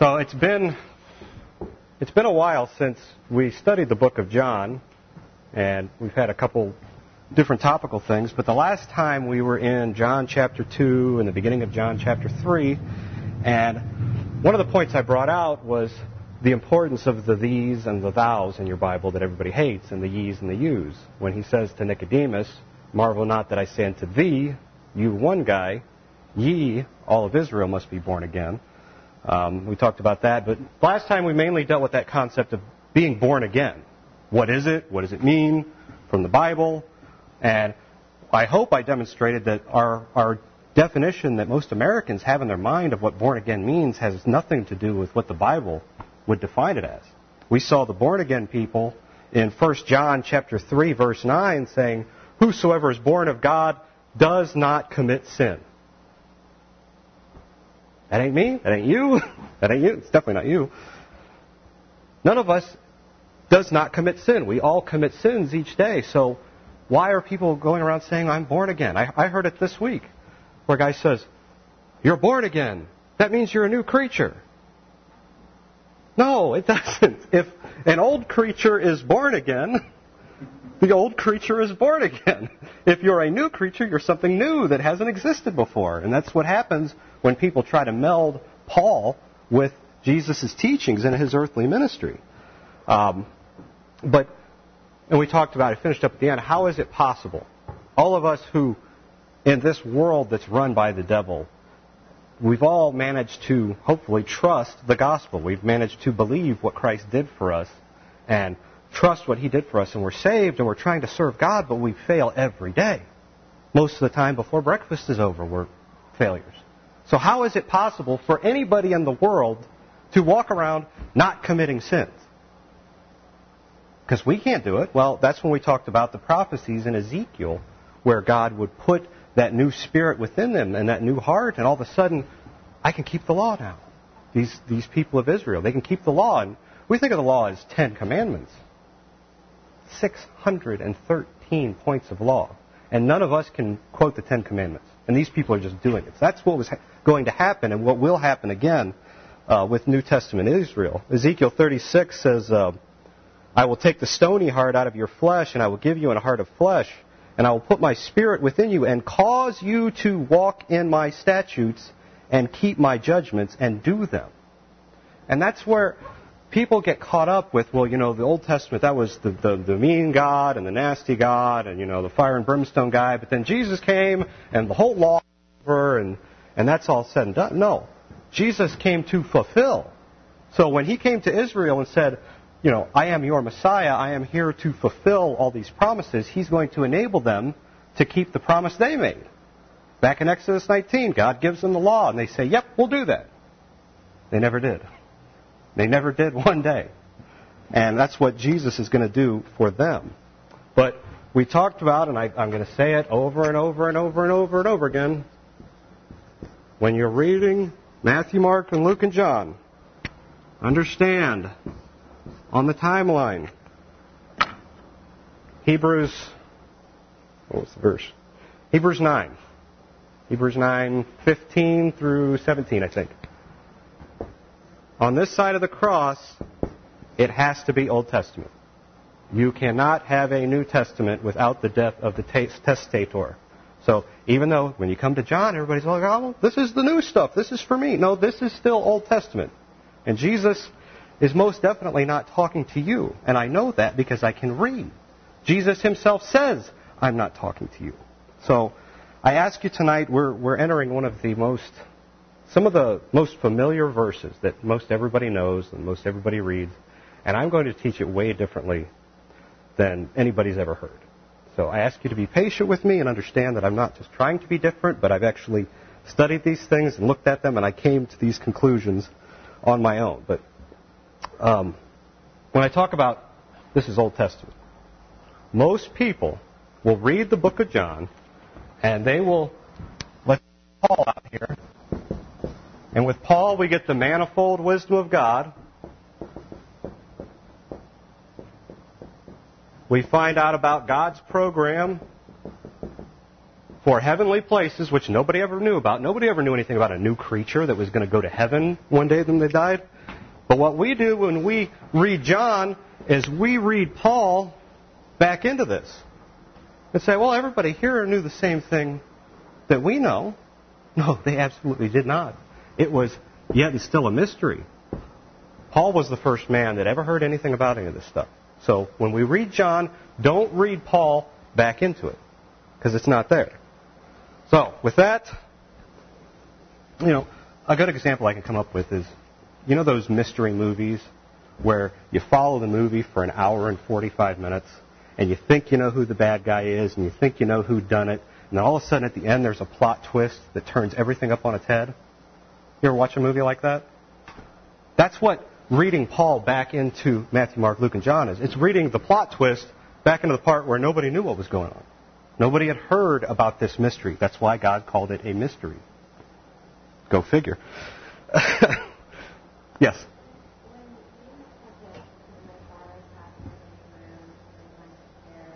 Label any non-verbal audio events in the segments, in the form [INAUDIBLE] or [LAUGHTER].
So it's been it's been a while since we studied the book of John, and we've had a couple different topical things. But the last time we were in John chapter two and the beginning of John chapter three, and one of the points I brought out was the importance of the these and the thous in your Bible that everybody hates, and the ye's and the you's. When he says to Nicodemus, "Marvel not that I say unto thee, you one guy, ye all of Israel must be born again." Um, we talked about that, but last time we mainly dealt with that concept of being born again. What is it? What does it mean from the Bible? And I hope I demonstrated that our, our definition that most Americans have in their mind of what born again means has nothing to do with what the Bible would define it as. We saw the born again people in 1 John chapter 3 verse 9 saying, "Whosoever is born of God does not commit sin." That ain't me. That ain't you. [LAUGHS] That ain't you. It's definitely not you. None of us does not commit sin. We all commit sins each day. So why are people going around saying, I'm born again? I, I heard it this week where a guy says, You're born again. That means you're a new creature. No, it [LAUGHS] doesn't. If an old creature is born again, the old creature is born again. [LAUGHS] If you're a new creature, you're something new that hasn't existed before. And that's what happens when people try to meld Paul with Jesus' teachings in his earthly ministry. Um, but, and we talked about it, finished up at the end, how is it possible? All of us who, in this world that's run by the devil, we've all managed to hopefully trust the gospel. We've managed to believe what Christ did for us and trust what he did for us. And we're saved and we're trying to serve God, but we fail every day. Most of the time before breakfast is over, we're failures. So how is it possible for anybody in the world to walk around not committing sins? Because we can't do it. Well, that's when we talked about the prophecies in Ezekiel where God would put that new spirit within them and that new heart, and all of a sudden, I can keep the law now. These, these people of Israel, they can keep the law. And we think of the law as Ten Commandments. 613 points of law. And none of us can quote the Ten Commandments. And these people are just doing it. So that's what was going to happen and what will happen again uh, with New Testament Israel. Ezekiel 36 says, uh, I will take the stony heart out of your flesh, and I will give you a heart of flesh, and I will put my spirit within you, and cause you to walk in my statutes, and keep my judgments, and do them. And that's where people get caught up with, well, you know, the Old Testament, that was the, the, the, mean God and the nasty God and, you know, the fire and brimstone guy, but then Jesus came and the whole law over and, and that's all said and done. No. Jesus came to fulfill. So when he came to Israel and said, you know, I am your Messiah, I am here to fulfill all these promises, he's going to enable them to keep the promise they made. Back in Exodus 19, God gives them the law and they say, yep, we'll do that. They never did. They never did [LAUGHS] one day. And that's what Jesus is going to do for them. But we talked about, and I, am going to say it over and over and over and over and over again. When you're reading Matthew, Mark, and Luke and John, understand on the timeline. Hebrews, what was the verse? Hebrews 9. Hebrews 9, 15 through 17, I think. On this side of the cross, it has to be Old Testament. You cannot have a New Testament without the death of the testator. So even though when you come to John, everybody's like, oh, this is the new stuff. This is for me. No, this is still Old Testament. And Jesus is most definitely not talking to you. And I know that because I can read. Jesus himself says, I'm not talking to you. So I ask you tonight, we're, we're entering one of the most some of the most familiar verses that most everybody knows and most everybody reads, and I'm going to teach it way differently than anybody's ever heard. So I ask you to be patient with me and understand that I'm not just trying to be different, but I've actually studied these things and looked at them, and I came to these conclusions on my own. But um, when I talk about this is Old Testament, most people will read the book of John, and they will let Paul out here and with Paul, we get the manifold wisdom of God. We find out about God's program for heavenly places, which nobody ever knew about. Nobody ever knew anything about a new creature that was going to go to heaven one day when they died. But what we do when we read John is we read Paul back into this and say, well, everybody here knew the same thing that we know. No, they absolutely did not. It was yet and still a mystery. Paul was the first man that ever heard anything about any of this stuff. So when we read John, don't read Paul back into it because it's not there. So with that, you know, a good example I can come up with is, you know, those mystery movies where you follow the movie for an hour and 45 minutes and you think you know who the bad guy is and you think you know who done it and all of a sudden at the end there's a plot twist that turns everything up on its head. You ever watch a movie like that? That's what reading Paul back into Matthew, Mark, Luke, and John is. It's reading the plot twist back into the part where nobody knew what was going on. Nobody had heard about this mystery. That's why God called it a mystery. Go figure. [LAUGHS] yes?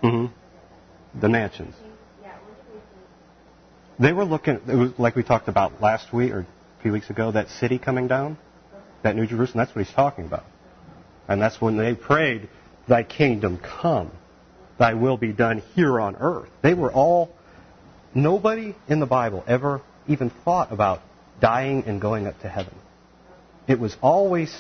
Mm-hmm. The mansions. They were looking, it was like we talked about last week or few weeks ago, that city coming down, that New Jerusalem, that's what he's talking about. And that's when they prayed, Thy kingdom come, Thy will be done here on earth. They were all, nobody in the Bible ever even thought about dying and going up to heaven. It was always,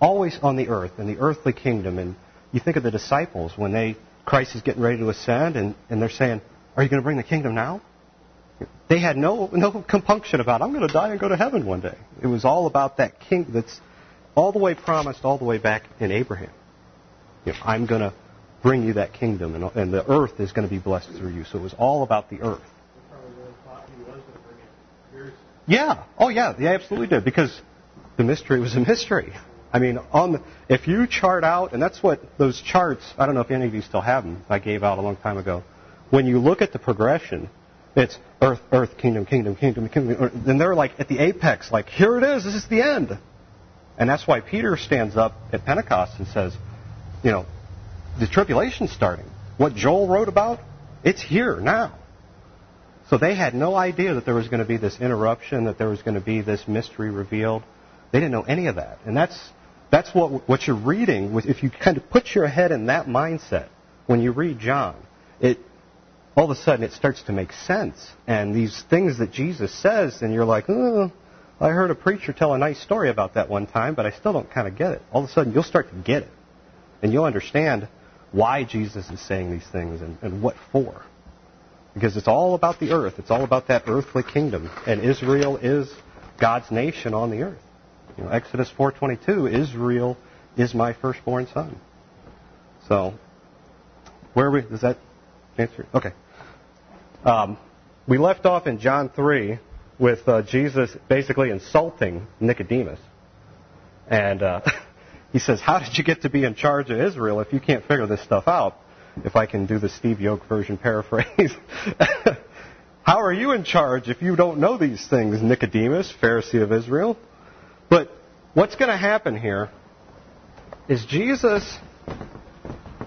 always on the earth, in the earthly kingdom. And you think of the disciples when they, Christ is getting ready to ascend, and, and they're saying, Are you going to bring the kingdom now? They had no, no compunction about, I'm going to die and go to heaven one day. It was all about that king that's all the way promised, all the way back in Abraham. You know, I'm going to bring you that kingdom, and, and the earth is going to be blessed through you. So it was all about the earth. Yeah. Oh, yeah. They absolutely did because the mystery was a mystery. I mean, on the, if you chart out, and that's what those charts. I don't know if any of you still have them. I gave out a long time ago. When you look at the progression, it's earth, earth, kingdom, kingdom, kingdom, kingdom. Then they're like at the apex, like here it is. This is the end. And that's why Peter stands up at Pentecost and says, you know, the tribulation's starting. What Joel wrote about, it's here now. So they had no idea that there was going to be this interruption, that there was going to be this mystery revealed. They didn't know any of that. And that's, that's what, what you're reading. If you kind of put your head in that mindset when you read John, it, all of a sudden it starts to make sense. And these things that Jesus says, and you're like, oh, I heard a preacher tell a nice story about that one time, but I still don't kind of get it. All of a sudden you'll start to get it. And you'll understand why Jesus is saying these things and, and what for. Because it's all about the earth. It's all about that earthly kingdom. And Israel is God's nation on the earth. You know, Exodus 4.22, Israel is my firstborn son. So, where are we? Does that answer? Okay. Um, we left off in John 3 with uh, Jesus basically insulting Nicodemus. And uh, [LAUGHS] he says, How did you get to be in charge of Israel if you can't figure this stuff out? If I can do the Steve Yoak version paraphrase. [LAUGHS] How are you in charge if you don't know these things, Nicodemus, Pharisee of Israel? But what's going to happen here is Jesus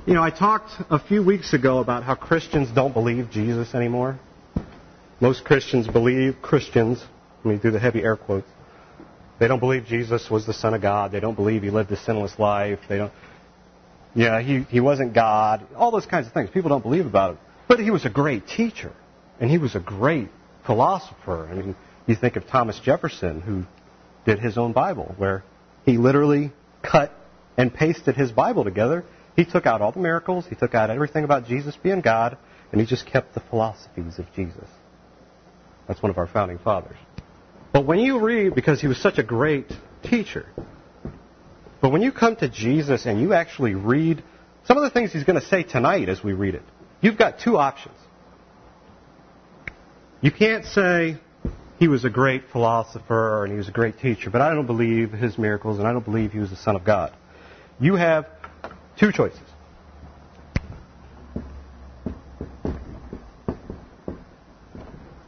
you know, I talked a few weeks ago about how Christians don't believe Jesus anymore. Most Christians believe, Christians, let me do the heavy air quotes, they don't believe Jesus was the Son of God. They don't believe he lived a sinless life. They don't, yeah, he, he wasn't God. All those kinds of things. People don't believe about it. But he was a great teacher. And he was a great philosopher. I mean, you think of Thomas Jefferson, who did his own Bible, where he literally cut and pasted his Bible together he took out all the miracles, he took out everything about Jesus being God, and he just kept the philosophies of Jesus. That's one of our founding fathers. But when you read, because he was such a great teacher, but when you come to Jesus and you actually read some of the things he's going to say tonight as we read it, you've got two options. You can't say he was a great philosopher and he was a great teacher, but I don't believe his miracles and I don't believe he was the Son of God. You have Two choices.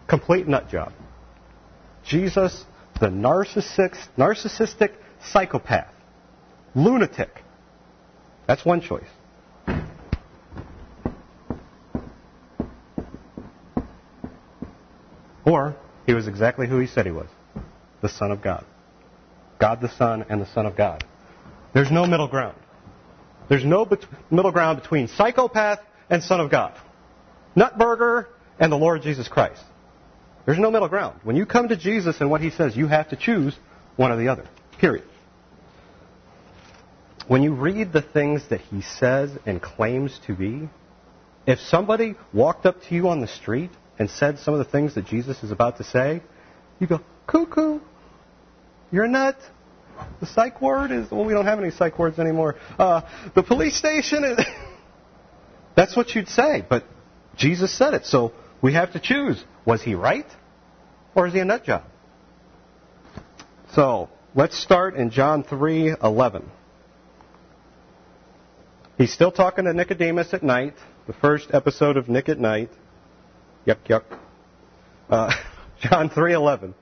Complete nut job. Jesus, the narcissistic, narcissistic psychopath, lunatic. That's one choice. Or he was exactly who he said he was the Son of God. God the Son and the Son of God. There's no middle ground. There's no bet- middle ground between psychopath and Son of God. Nutburger and the Lord Jesus Christ. There's no middle ground. When you come to Jesus and what he says, you have to choose one or the other. Period. When you read the things that he says and claims to be, if somebody walked up to you on the street and said some of the things that Jesus is about to say, you go, cuckoo, you're a nut. The psych ward is, well, we don't have any psych wards anymore. Uh, the police station is. [LAUGHS] That's what you'd say, but Jesus said it, so we have to choose. Was he right? Or is he a nut job? So, let's start in John 3:11. He's still talking to Nicodemus at night, the first episode of Nick at Nite. Yuck, yuck. Uh, [LAUGHS] John 3:11.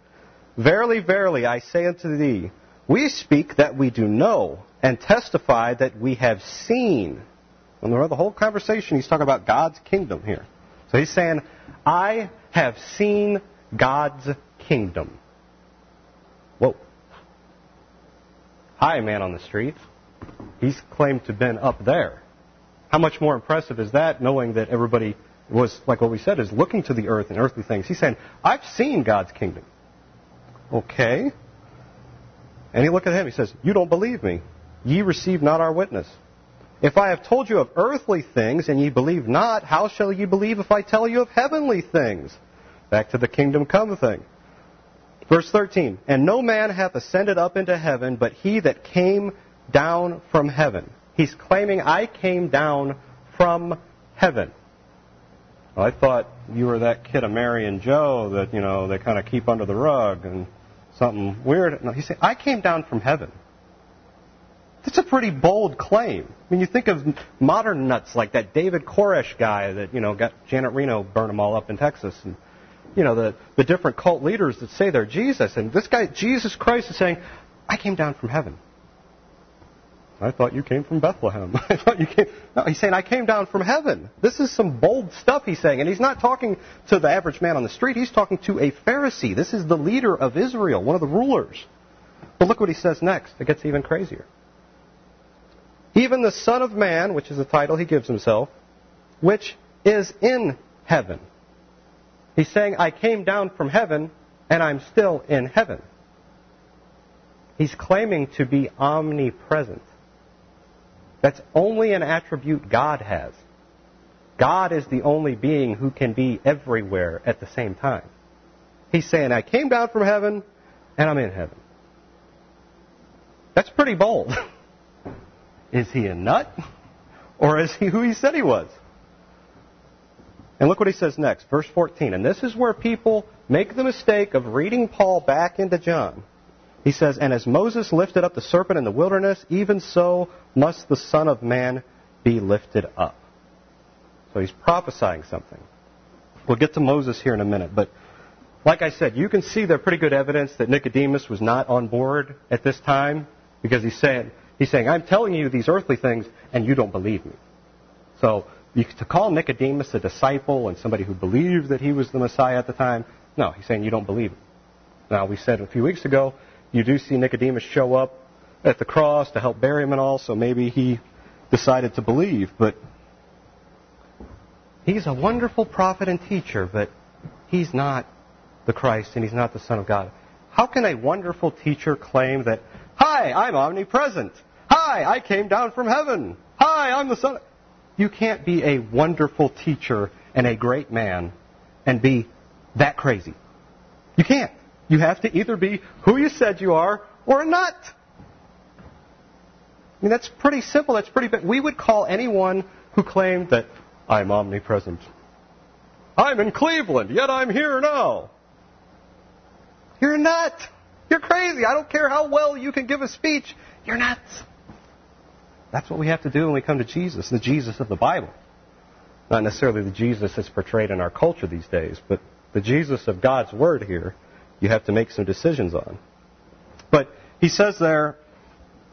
Verily, verily, I say unto thee, we speak that we do know, and testify that we have seen. And the whole conversation, he's talking about God's kingdom here. So he's saying, I have seen God's kingdom. Whoa. Hi, man on the street. He's claimed to have been up there. How much more impressive is that, knowing that everybody was, like what we said, is looking to the earth and earthly things? He's saying, I've seen God's kingdom. Okay. And he looked at him, he says, You don't believe me. Ye receive not our witness. If I have told you of earthly things and ye believe not, how shall ye believe if I tell you of heavenly things? Back to the kingdom come thing. Verse 13. And no man hath ascended up into heaven, but he that came down from heaven. He's claiming, I came down from heaven. I thought you were that kid of Mary and Joe that, you know, they kind of keep under the rug and something weird. No, he said, I came down from heaven. That's a pretty bold claim. I mean, you think of modern nuts like that David Koresh guy that, you know, got Janet Reno burn them all up in Texas. And, you know, the, the different cult leaders that say they're Jesus. And this guy, Jesus Christ, is saying, I came down from heaven. I thought you came from Bethlehem. [LAUGHS] I thought you came. No, he's saying, I came down from heaven. This is some bold stuff he's saying. And he's not talking to the average man on the street. He's talking to a Pharisee. This is the leader of Israel, one of the rulers. But look what he says next. It gets even crazier. Even the Son of Man, which is the title he gives himself, which is in heaven. He's saying, I came down from heaven, and I'm still in heaven. He's claiming to be omnipresent. That's only an attribute God has. God is the only being who can be everywhere at the same time. He's saying, I came down from heaven and I'm in heaven. That's pretty bold. [LAUGHS] is he a nut? [LAUGHS] Or is he who he said he was? And look what he says next, verse 14. And this is where people make the mistake of reading Paul back into John. He says, And as Moses lifted up the serpent in the wilderness, even so must the Son of Man be lifted up. So he's prophesying something. We'll get to Moses here in a minute, but like I said, you can see there's pretty good evidence that Nicodemus was not on board at this time because he's saying, he's saying, I'm telling you these earthly things and you don't believe me. So you, to call Nicodemus a disciple and somebody who believed that he was the Messiah at the time, no, he's saying you don't believe him. Now, we said a few weeks ago you do see Nicodemus show up at the cross to help bury him and all, so maybe he decided to believe. But he's a wonderful prophet and teacher, but he's not the Christ and he's not the Son of God. How can a wonderful teacher claim that, Hi, I'm omnipresent. Hi, I came down from heaven. Hi, I'm the Son. You can't be a wonderful teacher and a great man and be that crazy. You can't. You have to either be who you said you are or a nut. I mean, that's pretty simple. That's pretty. We would call anyone who claimed that I'm omnipresent. I'm in Cleveland, yet I'm here now. You're a nut. You're crazy. I don't care how well you can give a speech. You're nuts. That's what we have to do when we come to Jesus, the Jesus of the Bible. Not necessarily the Jesus that's portrayed in our culture these days, but the Jesus of God's Word here you have to make some decisions on. But he says there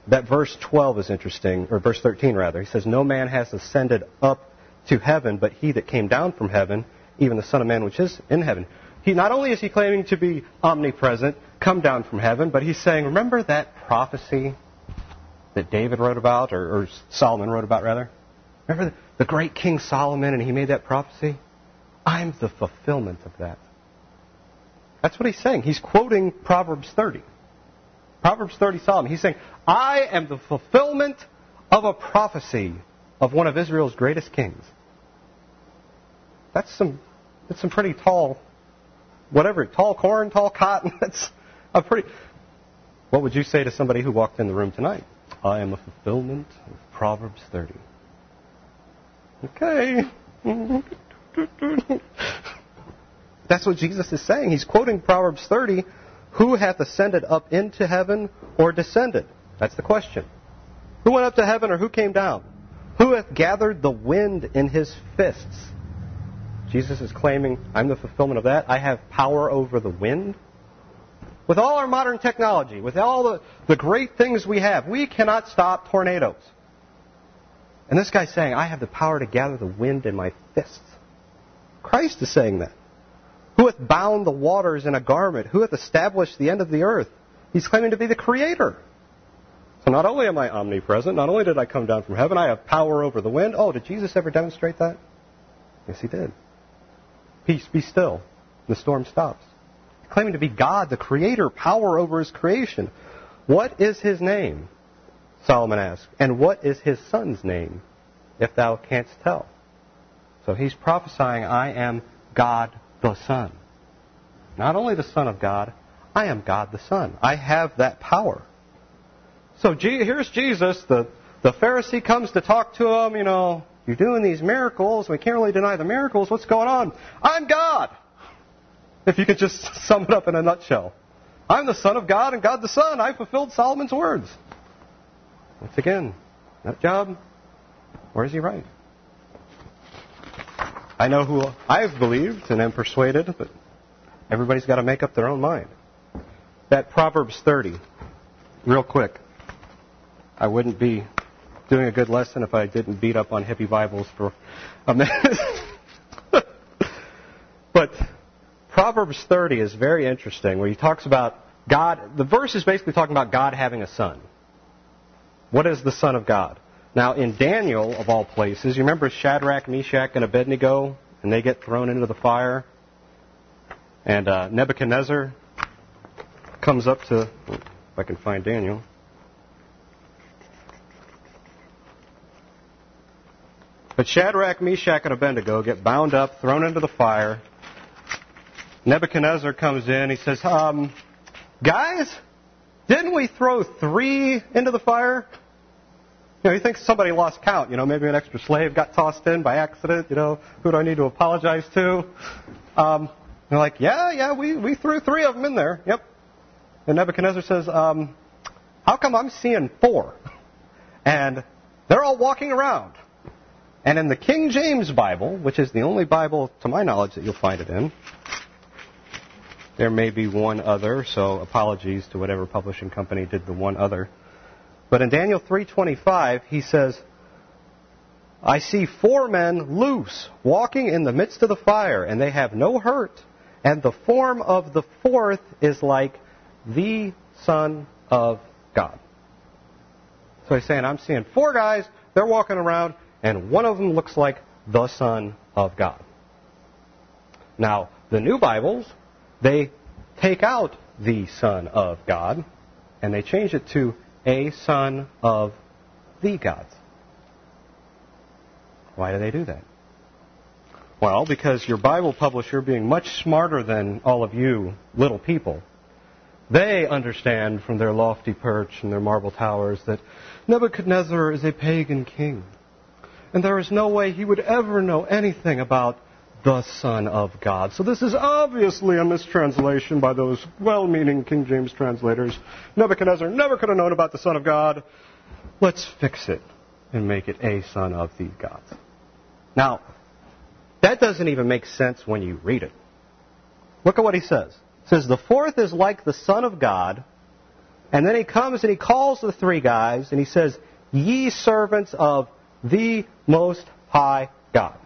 that verse 12 is interesting, or verse 13 rather. He says, No man has ascended up to heaven, but he that came down from heaven, even the Son of Man which is in heaven. he not only is he claiming to be omnipresent, come down from heaven, but he's saying, remember that prophecy that David wrote about, or, or Solomon wrote about, rather? Remember the, the great King Solomon, and he made that prophecy? I'm the fulfillment of that. That's what he's saying. He's quoting Proverbs 30. Proverbs 30 Solomon. He's saying, I am the fulfillment of a prophecy of one of Israel's greatest kings. That's some, that's some pretty tall, whatever, tall corn, tall cotton. [LAUGHS] That's a pretty. What would you say to somebody who walked in the room tonight? I am a fulfillment of Proverbs 30. Okay. [LAUGHS] That's what Jesus is saying. He's quoting Proverbs 30 Who hath ascended up into heaven or descended? That's the question. Who went up to heaven or who came down? Who hath gathered the wind in his fists? Jesus is claiming, I'm the fulfillment of that. I have power over the wind. With all our modern technology, with all the, the great things we have, we cannot stop tornadoes. And this guy's saying, I have the power to gather the wind in my fists. Christ is saying that. Who hath bound the waters in a garment? Who hath established the end of the earth? He's claiming to be the creator. So not only am I omnipresent, not only did I come down from heaven, I have power over the wind. Oh, did Jesus ever demonstrate that? Yes, he did. Peace, be still. The storm stops. Claiming to be God, the creator, power over his creation. What is his name? Solomon asks. And what is his son's name, if thou canst tell? So he's prophesying, I am God the Son. Not only the Son of God, I am God the Son. I have that power. So here's Jesus. The, the Pharisee comes to talk to him. You know, you're doing these miracles. We can't really deny the miracles. What's going on? I'm God. If you could just [LAUGHS] sum it up in a nutshell. I'm the Son of God and God the Son. I fulfilled Solomon's words. Once again, that job, where is he right? I know who I've believed and am persuaded, but everybody's got to make up their own mind. That Proverbs 30, real quick. I wouldn't be doing a good lesson if I didn't beat up on hippie Bibles for a minute. [LAUGHS] but Proverbs 30 is very interesting where he talks about God. The verse is basically talking about God having a son. What is the Son of God? Now, in Daniel, of all places, you remember Shadrach, Meshach, and Abednego, and they get thrown into the fire? And uh, Nebuchadnezzar comes up to, if I can find Daniel. But Shadrach, Meshach, and Abednego get bound up, thrown into the fire. Nebuchadnezzar comes in. He says, um, Guys, didn't we throw three into the fire? You know, you think somebody lost count. You know, maybe an extra slave got tossed in by accident. You know, who do I need to apologize to? Um, they're like, yeah, yeah, we, we threw three of them in there. Yep. And Nebuchadnezzar says, um, how come I'm seeing four? And they're all walking around. And in the King James Bible, which is the only Bible, to my knowledge, that you'll find it in, there may be one other, so apologies to whatever publishing company did the one other. But in Daniel 3:25, he says, "I see four men loose, walking in the midst of the fire, and they have no hurt, and the form of the fourth is like the Son of God." So he's saying, I'm seeing four guys, they're walking around, and one of them looks like the Son of God. Now, the new Bibles, they take out the Son of God, and they change it to a son of the gods. Why do they do that? Well, because your Bible publisher, being much smarter than all of you little people, they understand from their lofty perch and their marble towers that Nebuchadnezzar is a pagan king. And there is no way he would ever know anything about the Son of God. So this is obviously a mistranslation by those well meaning King James translators. Nebuchadnezzar never could have known about the Son of God. Let's fix it and make it a Son of the gods. Now, that doesn't even make sense when you read it. Look at what he says. He says, The fourth is like the Son of God. And then he comes and he calls the three guys and he says, Ye servants of the Most High God.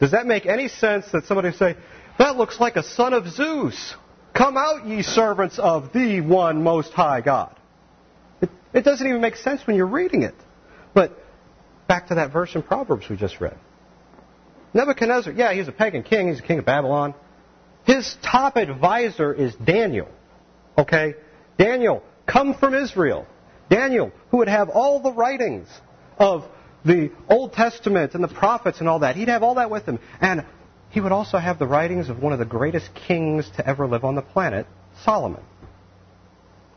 Does that make any sense that somebody say, that looks like a son of Zeus. Come out, ye servants of the one most high God. It, it doesn't even make sense when you're reading it. But back to that verse in Proverbs we just read. Nebuchadnezzar, yeah, he's a pagan king, he's a king of Babylon. His top advisor is Daniel. Okay? Daniel, come from Israel. Daniel, who would have all the writings of the Old Testament and the prophets and all that. He'd have all that with him. And he would also have the writings of one of the greatest kings to ever live on the planet, Solomon.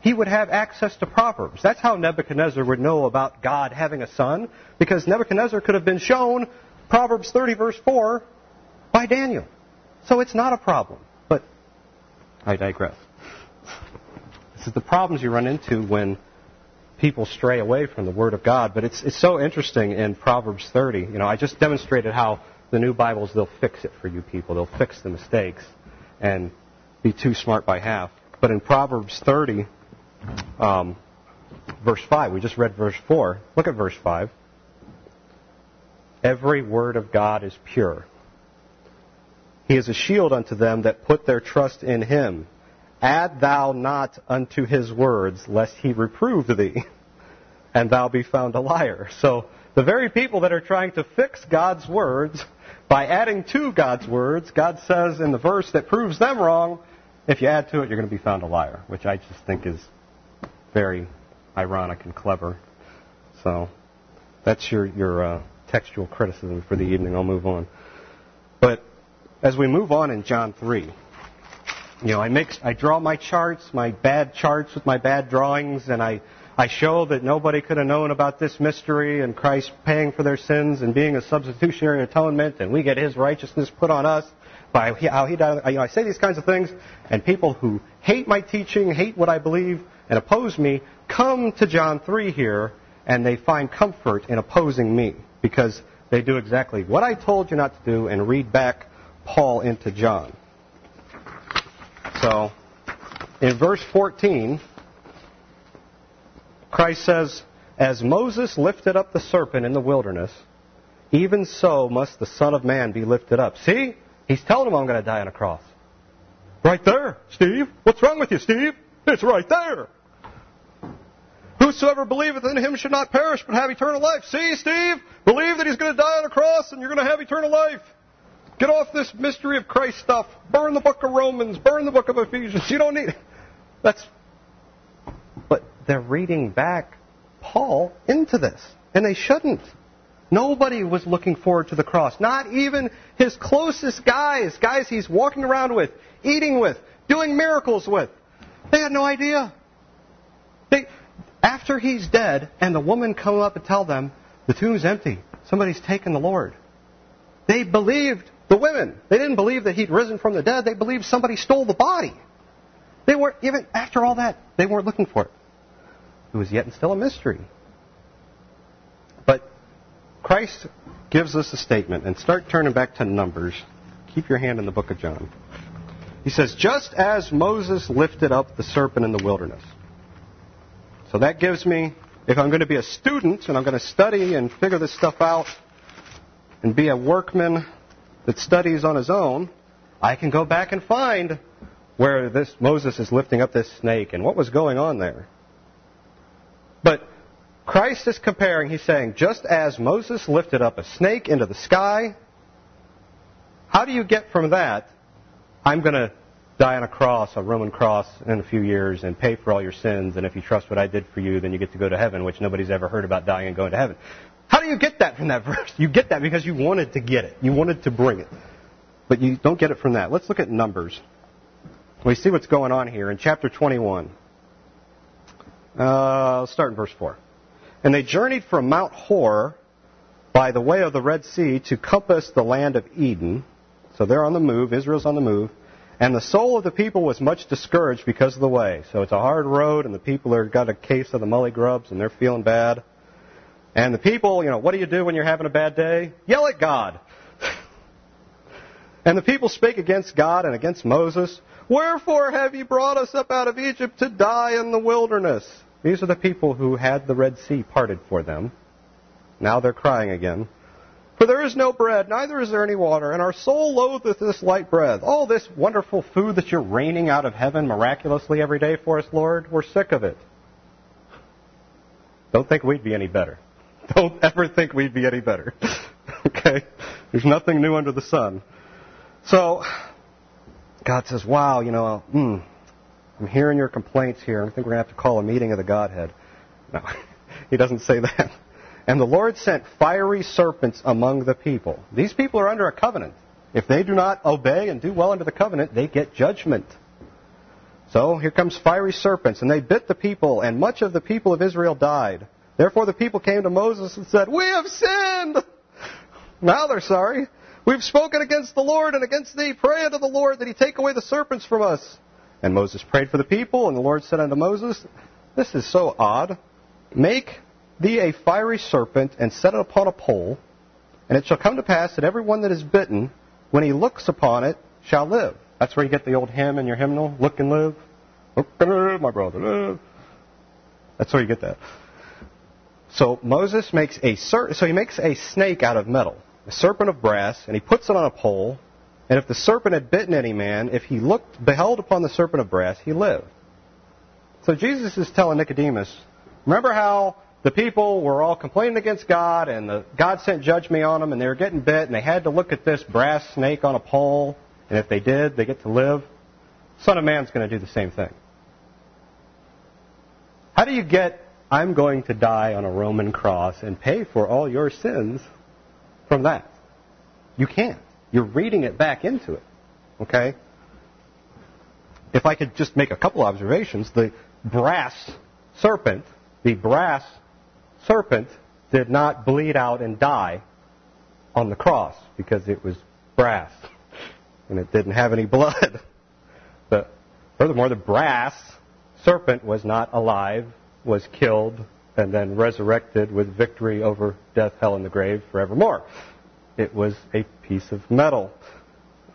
He would have access to Proverbs. That's how Nebuchadnezzar would know about God having a son, because Nebuchadnezzar could have been shown Proverbs 30, verse 4, by Daniel. So it's not a problem. But I digress. This is the problems you run into when people stray away from the Word of God. But it's, it's so interesting in Proverbs 30. You know, I just demonstrated how the new Bibles, they'll fix it for you people. They'll fix the mistakes and be too smart by half. But in Proverbs 30, um, verse 5, we just read verse 4. Look at verse 5. Every word of God is pure. He is a shield unto them that put their trust in him. Add thou not unto his words, lest he reprove thee, [LAUGHS] and thou be found a liar. So, the very people that are trying to fix God's words by adding to God's words, God says in the verse that proves them wrong, if you add to it, you're going to be found a liar, which I just think is very ironic and clever. So, that's your, your uh, textual criticism for the evening. I'll move on. But as we move on in John 3, you know, I mix, I draw my charts, my bad charts with my bad drawings, and I, I show that nobody could have known about this mystery and Christ paying for their sins and being a substitutionary atonement, and we get His righteousness put on us by how He died. You know, I say these kinds of things, and people who hate my teaching, hate what I believe, and oppose me, come to John 3 here, and they find comfort in opposing me because they do exactly what I told you not to do and read back Paul into John. So, in verse 14, Christ says, As Moses lifted up the serpent in the wilderness, even so must the Son of Man be lifted up. See? He's telling him I'm going to die on a cross. Right there, Steve. What's wrong with you, Steve? It's right there. Whosoever believeth in him should not perish, but have eternal life. See, Steve? Believe that he's going to die on a cross and you're going to have eternal life. Get off this mystery of Christ stuff. Burn the book of Romans. Burn the book of Ephesians. You don't need it. That's. They're reading back Paul into this, and they shouldn't. Nobody was looking forward to the cross. Not even his closest guys, guys he's walking around with, eating with, doing miracles with. They had no idea. They, after he's dead, and the woman come up and tell them, the tomb's empty. Somebody's taken the Lord. They believed the women. They didn't believe that he'd risen from the dead. They believed somebody stole the body. They weren't, even after all that, they weren't looking for it. It was yet and still a mystery. But Christ gives us a statement, and start turning back to Numbers. Keep your hand in the book of John. He says, Just as Moses lifted up the serpent in the wilderness. So that gives me, if I'm going to be a student and I'm going to study and figure this stuff out and be a workman that studies on his own, I can go back and find where this Moses is lifting up this snake and what was going on there. But Christ is comparing, he's saying, just as Moses lifted up a snake into the sky, how do you get from that, I'm going to die on a cross, a Roman cross, in a few years and pay for all your sins, and if you trust what I did for you, then you get to go to heaven, which nobody's ever heard about dying and going to heaven. How do you get that from that [LAUGHS] verse? You get that because you wanted to get it. You wanted to bring it. But you don't get it from that. Let's look at Numbers. We see what's going on here in chapter 21. Uh, start in verse 4. And they journeyed from Mount Hor by the way of the Red Sea to compass the land of Edom. So they're on the move. Israel's on the move. And the soul of the people was much discouraged because of the way. So it's a hard road, and the people are got a case of the mully grubs, and they're feeling bad. And the people, you know, what do you do when you're having a bad day? Yell at God. [LAUGHS] and the people spake against God and against Moses. Wherefore have ye brought us up out of Egypt to die in the wilderness? These are the people who had the Red Sea parted for them. Now they're crying again. For there is no bread, neither is there any water, and our soul loatheth this light bread. All this wonderful food that you're raining out of heaven miraculously every day for us, Lord, we're sick of it. Don't think we'd be any better. [LAUGHS] Don't ever think we'd be any better. [LAUGHS] okay? There's nothing new under the sun. So, God says, wow, you know, mm, I'm hearing your complaints here. I think we're going to have to call a meeting of the Godhead. No, [LAUGHS] he doesn't say that. And the Lord sent fiery serpents among the people. These people are under a covenant. If they do not obey and do well under the covenant, they get judgment. So here comes fiery serpents, and they bit the people, and much of the people of Israel died. Therefore the people came to Moses and said, We have sinned! Now they're sorry. We've spoken against the Lord and against thee. Pray unto the Lord that he take away the serpents from us. And Moses prayed for the people, and the Lord said unto Moses, This is so odd. Make thee a fiery serpent and set it upon a pole, and it shall come to pass that every one that is bitten, when he looks upon it, shall live. That's where you get the old hymn in your hymnal, Look and Live. Look and live, my brother, live. That's where you get that. So Moses makes a so he makes a snake out of metal, a serpent of brass, and he puts it on a pole. And if the serpent had bitten any man, if he looked beheld upon the serpent of brass, he lived. So Jesus is telling Nicodemus, remember how the people were all complaining against God, and the, God sent judgment on them, and they were getting bit, and they had to look at this brass snake on a pole, and if they did, they get to live. Son of Man's going to do the same thing. How do you get, I'm going to die on a Roman cross and pay for all your sins from that? You can't. You're reading it back into it. Okay? If I could just make a couple observations, the brass serpent, the brass serpent did not bleed out and die on the cross because it was brass and it didn't have any blood. [LAUGHS] But furthermore, the brass serpent was not alive, was killed, and then resurrected with victory over death, hell, and the grave forevermore. It was a piece of metal.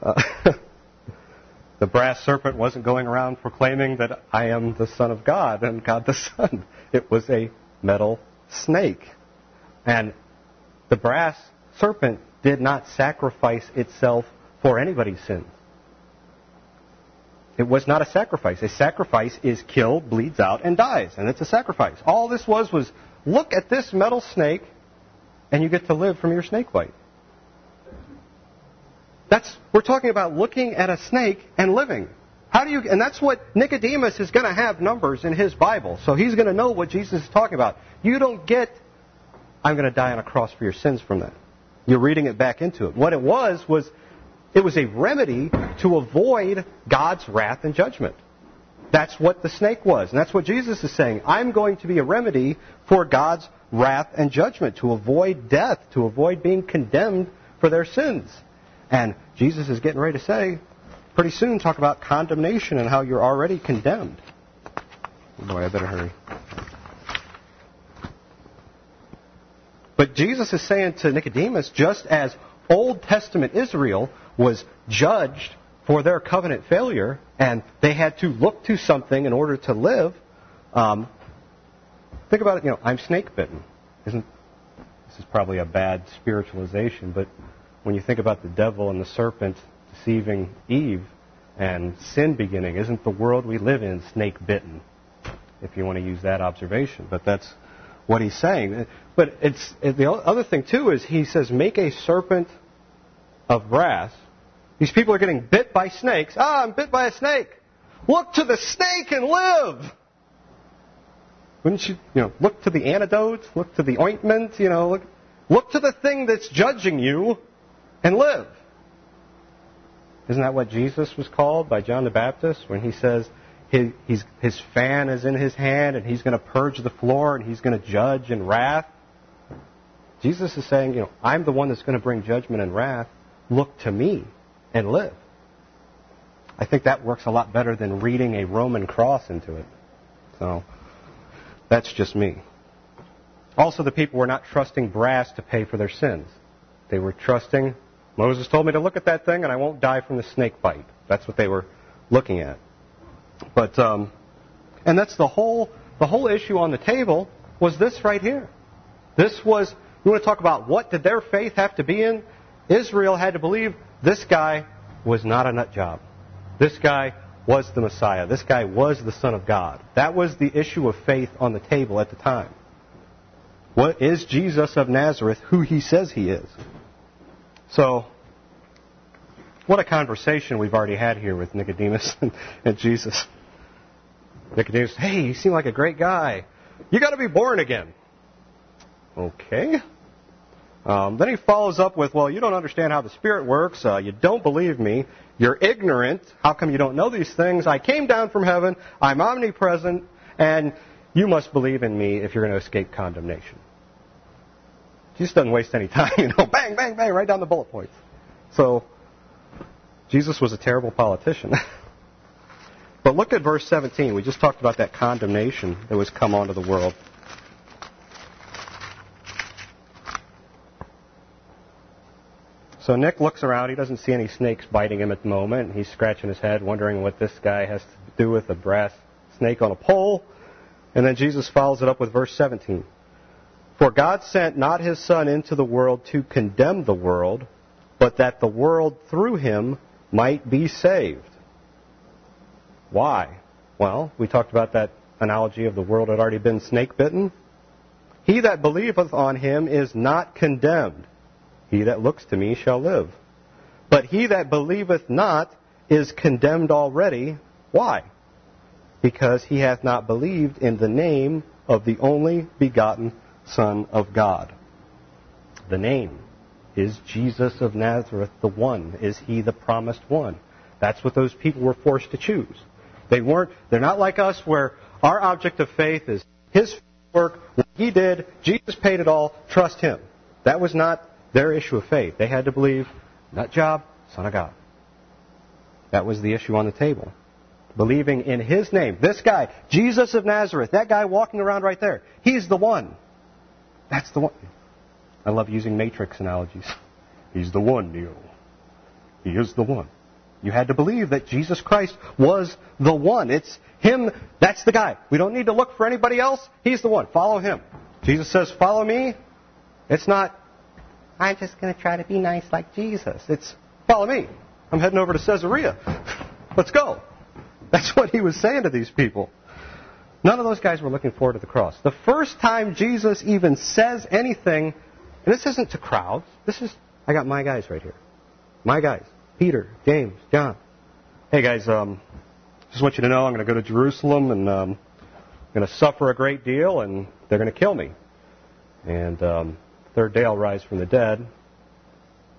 Uh, [LAUGHS] the brass serpent wasn't going around proclaiming that I am the Son of God and God the Son. It was a metal snake. And the brass serpent did not sacrifice itself for anybody's sins. It was not a sacrifice. A sacrifice is killed, bleeds out, and dies, and it's a sacrifice. All this was was look at this metal snake, and you get to live from your snake bite. That's we're talking about looking at a snake and living. How do you and that's what Nicodemus is going to have numbers in his Bible. So he's going to know what Jesus is talking about. You don't get I'm going to die on a cross for your sins from that. You're reading it back into it. What it was was it was a remedy to avoid God's wrath and judgment. That's what the snake was. And that's what Jesus is saying. I'm going to be a remedy for God's wrath and judgment, to avoid death, to avoid being condemned for their sins. And Jesus is getting ready to say, pretty soon, talk about condemnation and how you're already condemned. Boy, I better hurry. But Jesus is saying to Nicodemus, just as Old Testament Israel was judged for their covenant failure, and they had to look to something in order to live. Um, think about it. You know, I'm snake bitten. Isn't this is probably a bad spiritualization? But when you think about the devil and the serpent deceiving Eve and sin beginning, isn't the world we live in snake bitten? If you want to use that observation, but that's what he's saying. But it's the other thing too is he says, make a serpent of brass these people are getting bit by snakes. Ah, I'm bit by a snake. Look to the snake and live. Wouldn't you, you know, look to the antidote, look to the ointment, you know, look, look to the thing that's judging you and live. Isn't that what Jesus was called by John the Baptist when he says his, his fan is in his hand and he's going to purge the floor and he's going to judge in wrath? Jesus is saying, you know, I'm the one that's going to bring judgment and wrath. Look to me and live. I think that works a lot better than reading a Roman cross into it. So that's just me. Also, the people were not trusting brass to pay for their sins. They were trusting, Moses told me to look at that thing and I won't die from the snake bite. That's what they were looking at. But, um, and that's the whole, the whole issue on the table was this right here. This was You want to talk about what did their faith have to be in? Israel had to believe this guy was not a nut job. This guy was the Messiah. This guy was the Son of God. That was the issue of faith on the table at the time. What is Jesus of Nazareth who he says he is? So, what a conversation we've already had here with Nicodemus [LAUGHS] and, and Jesus. Nicodemus, hey, you seem like a great guy. You got to be born again. Okay. Um, then he follows up with, well, you don't understand how the Spirit works. Uh, you don't believe me. You're ignorant. How come you don't know these things? I came down from heaven. I'm omnipresent. And you must believe in me if you're going to escape condemnation. Jesus doesn't waste any time, [LAUGHS] you know, bang, bang, bang, right down the bullet points. So, Jesus was a terrible politician. [LAUGHS] but look at verse 17. We just talked about that condemnation that was come onto the world. So Nick looks around. He doesn't see any snakes biting him at the moment. He's scratching his head, wondering what this guy has to do with a brass snake on a pole. And then Jesus follows it up with verse 17. For God sent not his Son into the world to condemn the world, but that the world through him might be saved. Why? Well, we talked about that analogy of the world had already been snake bitten. He that believeth on him is not condemned. He that looks to me shall live. But he that believeth not is condemned already. Why? Because he hath not believed in the name of the only begotten Son of God. The name is Jesus of Nazareth the one? Is he the promised one? That's what those people were forced to choose. They weren't, they're not like us where our object of faith is his work, what he did, Jesus paid it all, trust him. That was not their issue of faith. They had to believe, nut job, Son of God. That was the issue on the table. Believing in His name. This guy, Jesus of Nazareth, that guy walking around right there, He's the one. That's the one. I love using matrix analogies. He's the one, Neo. He is the one. You had to believe that Jesus Christ was the one. It's Him, that's the guy. We don't need to look for anybody else. He's the one. Follow Him. Jesus says, Follow me. It's not, I'm just going to try to be nice like Jesus. It's, Follow me. I'm heading over to Caesarea. Let's go. That's what He was saying to these people. None of those guys were looking forward to the cross. The first time Jesus even says anything, and this isn't to crowds, this is, I got my guys right here. My guys. Peter, James, John. Hey guys, um, just want you to know I'm going to go to Jerusalem and um, I'm going to suffer a great deal and they're going to kill me. And um, third day I'll rise from the dead.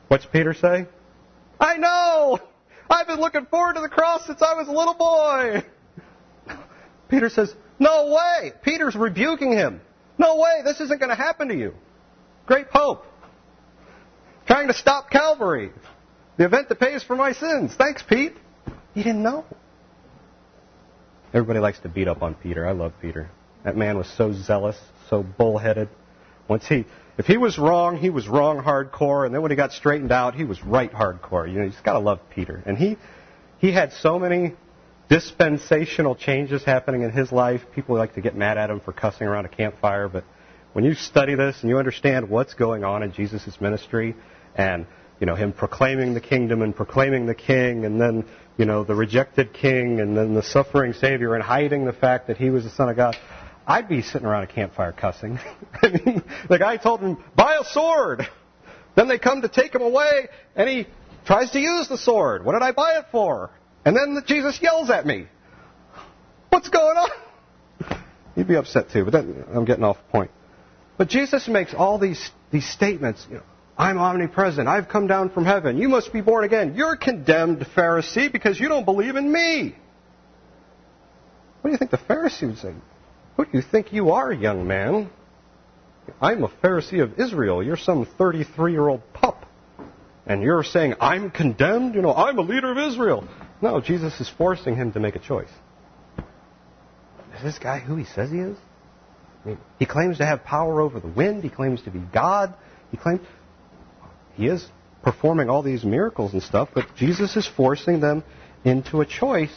What's Peter say? I know! I've been looking forward to the cross since I was a little boy. [LAUGHS] Peter says, No way! Peter's rebuking him. No way, this isn't going to happen to you. Great Pope. Trying to stop Calvary. The event that pays for my sins. Thanks, Pete. You didn't know. Everybody likes to beat up on Peter. I love Peter. That man was so zealous, so bullheaded. Once he, if he was wrong, he was wrong hardcore, and then when he got straightened out, he was right hardcore. You know, you just gotta love Peter. And he, he had so many dispensational changes happening in his life. People like to get mad at him for cussing around a campfire, but when you study this and you understand what's going on in Jesus' ministry and you know, him proclaiming the kingdom and proclaiming the king, and then, you know, the rejected king, and then the suffering Savior, and hiding the fact that he was the Son of God. I'd be sitting around a campfire cussing. [LAUGHS] I mean, the guy told him, buy a sword. Then they come to take him away, and he tries to use the sword. What did I buy it for? And then the, Jesus yells at me. What's going on? You'd be upset too, but then, I'm getting off point. But Jesus makes all these, these statements, you know, I'm omnipresent. I've come down from heaven. You must be born again. You're condemned, Pharisee, because you don't believe in me. What do you think the Pharisee would say? Who do you think you are, young man? I'm a Pharisee of Israel. You're some 33 year old pup. And you're saying, I'm condemned? You know, I'm a leader of Israel. No, Jesus is forcing him to make a choice. Is this guy who he says he is? I mean, he claims to have power over the wind. He claims to be God. He claims. He is performing all these miracles and stuff, but Jesus is forcing them into a choice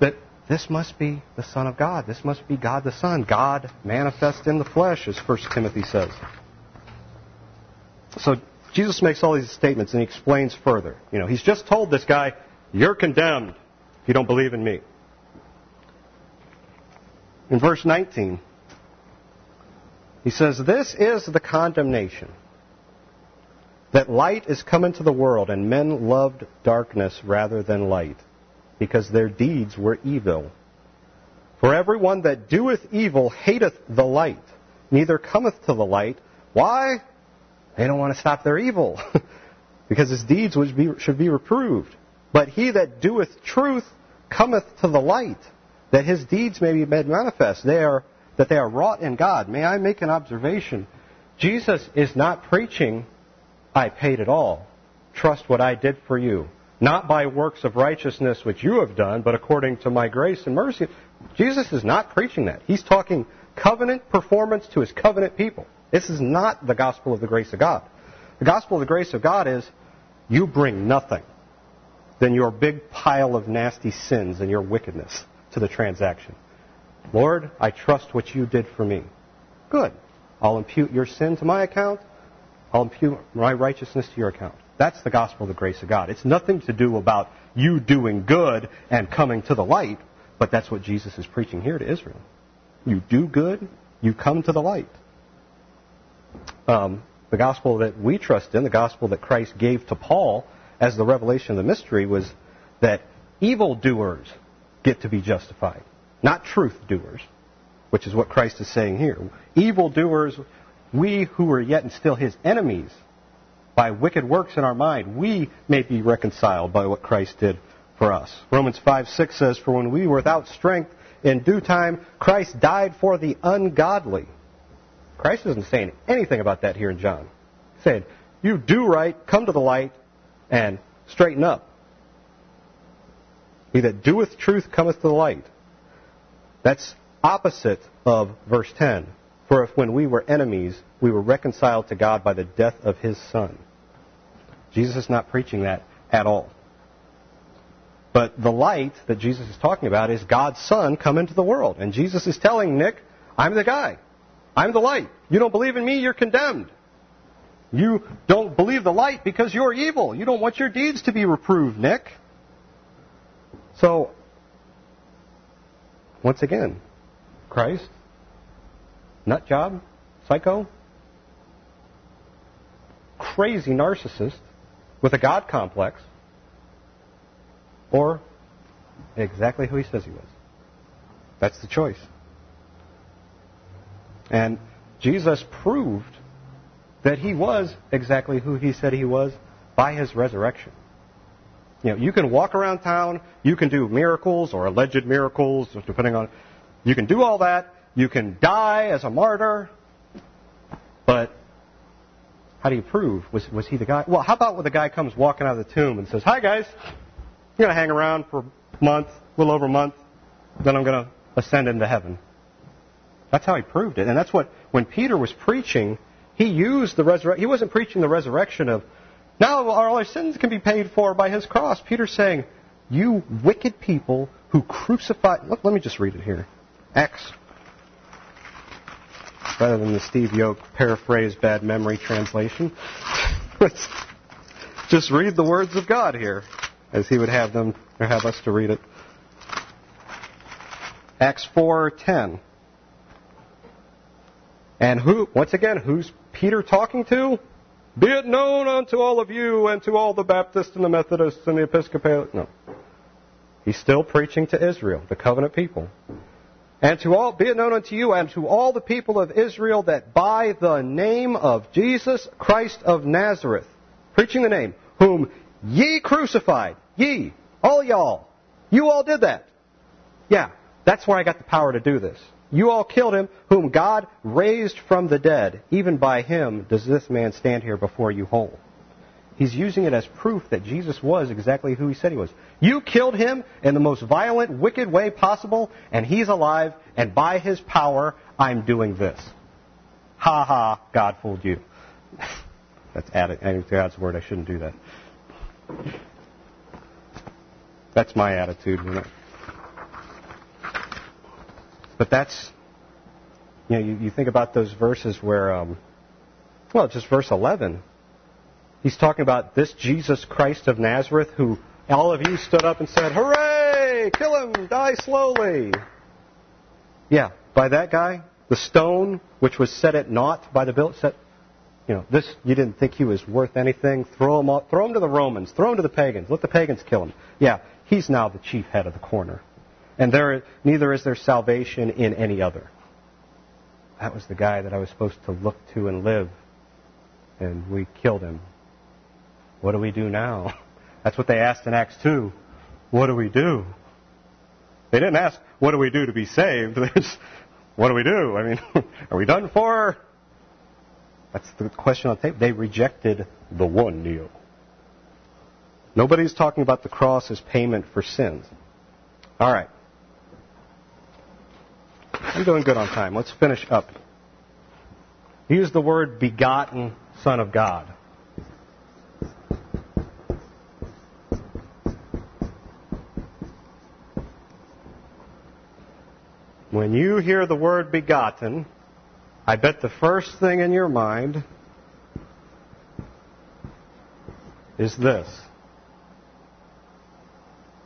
that this must be the Son of God. This must be God the Son. God manifest in the flesh, as 1 Timothy says. So Jesus makes all these statements and he explains further. You know, he's just told this guy, You're condemned if you don't believe in me. In verse 19, he says, This is the condemnation that light is come into the world, and men loved darkness rather than light, because their deeds were evil. For everyone that doeth evil hateth the light, neither cometh to the light. Why? They don't want to stop their evil, [LAUGHS] because his deeds be, should be reproved. But he that doeth truth cometh to the light, that his deeds may be made manifest. They are, that they are wrought in God. May I make an observation? Jesus is not preaching, I paid it all. Trust what I did for you. Not by works of righteousness which you have done, but according to my grace and mercy. Jesus is not preaching that. He's talking covenant performance to his covenant people. This is not the gospel of the grace of God. The gospel of the grace of God is you bring nothing than your big pile of nasty sins and your wickedness to the transaction. Lord, I trust what you did for me. Good. I'll impute your sin to my account. I'll impute my righteousness to your account. That's the gospel of the grace of God. It's nothing to do about you doing good and coming to the light, but that's what Jesus is preaching here to Israel. You do good, you come to the light. Um, the gospel that we trust in, the gospel that Christ gave to Paul as the revelation of the mystery, was that evildoers get to be justified, not truth doers, which is what Christ is saying here. Evildoers, we who are yet and still his enemies, by wicked works in our mind, we may be reconciled by what Christ did for us. Romans 5 6 says, For when we were without strength, in due time, Christ died for the ungodly. Christ isn't saying anything about that here in John. He's saying, You do right, come to the light, and straighten up. He that doeth truth cometh to the light. That's opposite of verse 10. For if when we were enemies, we were reconciled to God by the death of his Son. Jesus is not preaching that at all. But the light that Jesus is talking about is God's Son come into the world. And Jesus is telling Nick, I'm the guy. I'm the light. You don't believe in me, you're condemned. You don't believe the light because you're evil. You don't want your deeds to be reproved, Nick. So, once again, Christ, nut job, psycho, crazy narcissist with a God complex, or exactly who he says he was. That's the choice. And Jesus proved that he was exactly who he said he was by his resurrection. You know, you can walk around town, you can do miracles or alleged miracles, depending on. You can do all that. You can die as a martyr. But how do you prove? Was, was he the guy? Well, how about when the guy comes walking out of the tomb and says, Hi, guys. I'm going to hang around for a month, a little over a month, then I'm going to ascend into heaven. That's how he proved it. And that's what, when Peter was preaching, he used the resurrection. He wasn't preaching the resurrection of, now all our sins can be paid for by his cross. Peter's saying, you wicked people who crucified. Look, let me just read it here. Acts. Rather than the Steve Yoak paraphrase bad memory translation. [LAUGHS] Let's just read the words of God here, as he would have them, or have us to read it. Acts 4:10. And who, once again, who's Peter talking to? Be it known unto all of you and to all the Baptists and the Methodists and the Episcopal. No. He's still preaching to Israel, the covenant people. And to all, be it known unto you and to all the people of Israel that by the name of Jesus Christ of Nazareth, preaching the name, whom ye crucified, ye, all y'all, you all did that. Yeah, that's where I got the power to do this. You all killed him, whom God raised from the dead. Even by him does this man stand here before you whole. He's using it as proof that Jesus was exactly who he said he was. You killed him in the most violent, wicked way possible, and he's alive, and by his power, I'm doing this. Ha ha, God fooled you. [LAUGHS] That's adding to God's word. I shouldn't do that. That's my attitude. But that's, you know, you, you think about those verses where, um, well, just verse 11. He's talking about this Jesus Christ of Nazareth who all of you stood up and said, Hooray! Kill him! Die slowly! Yeah, by that guy, the stone which was set at naught by the build, set, you know, this, you didn't think he was worth anything. Throw him, off, throw him to the Romans. Throw him to the pagans. Let the pagans kill him. Yeah, he's now the chief head of the corner. And there, neither is there salvation in any other. That was the guy that I was supposed to look to and live. And we killed him. What do we do now? [LAUGHS] That's what they asked in Acts 2. What do we do? They didn't ask, what do we do to be saved? [LAUGHS] what do we do? I mean, [LAUGHS] are we done for? That's the question on the tape. They rejected the one deal. Nobody's talking about the cross as payment for sins. All right. I'm doing good on time. Let's finish up. Use the word begotten Son of God. When you hear the word begotten, I bet the first thing in your mind is this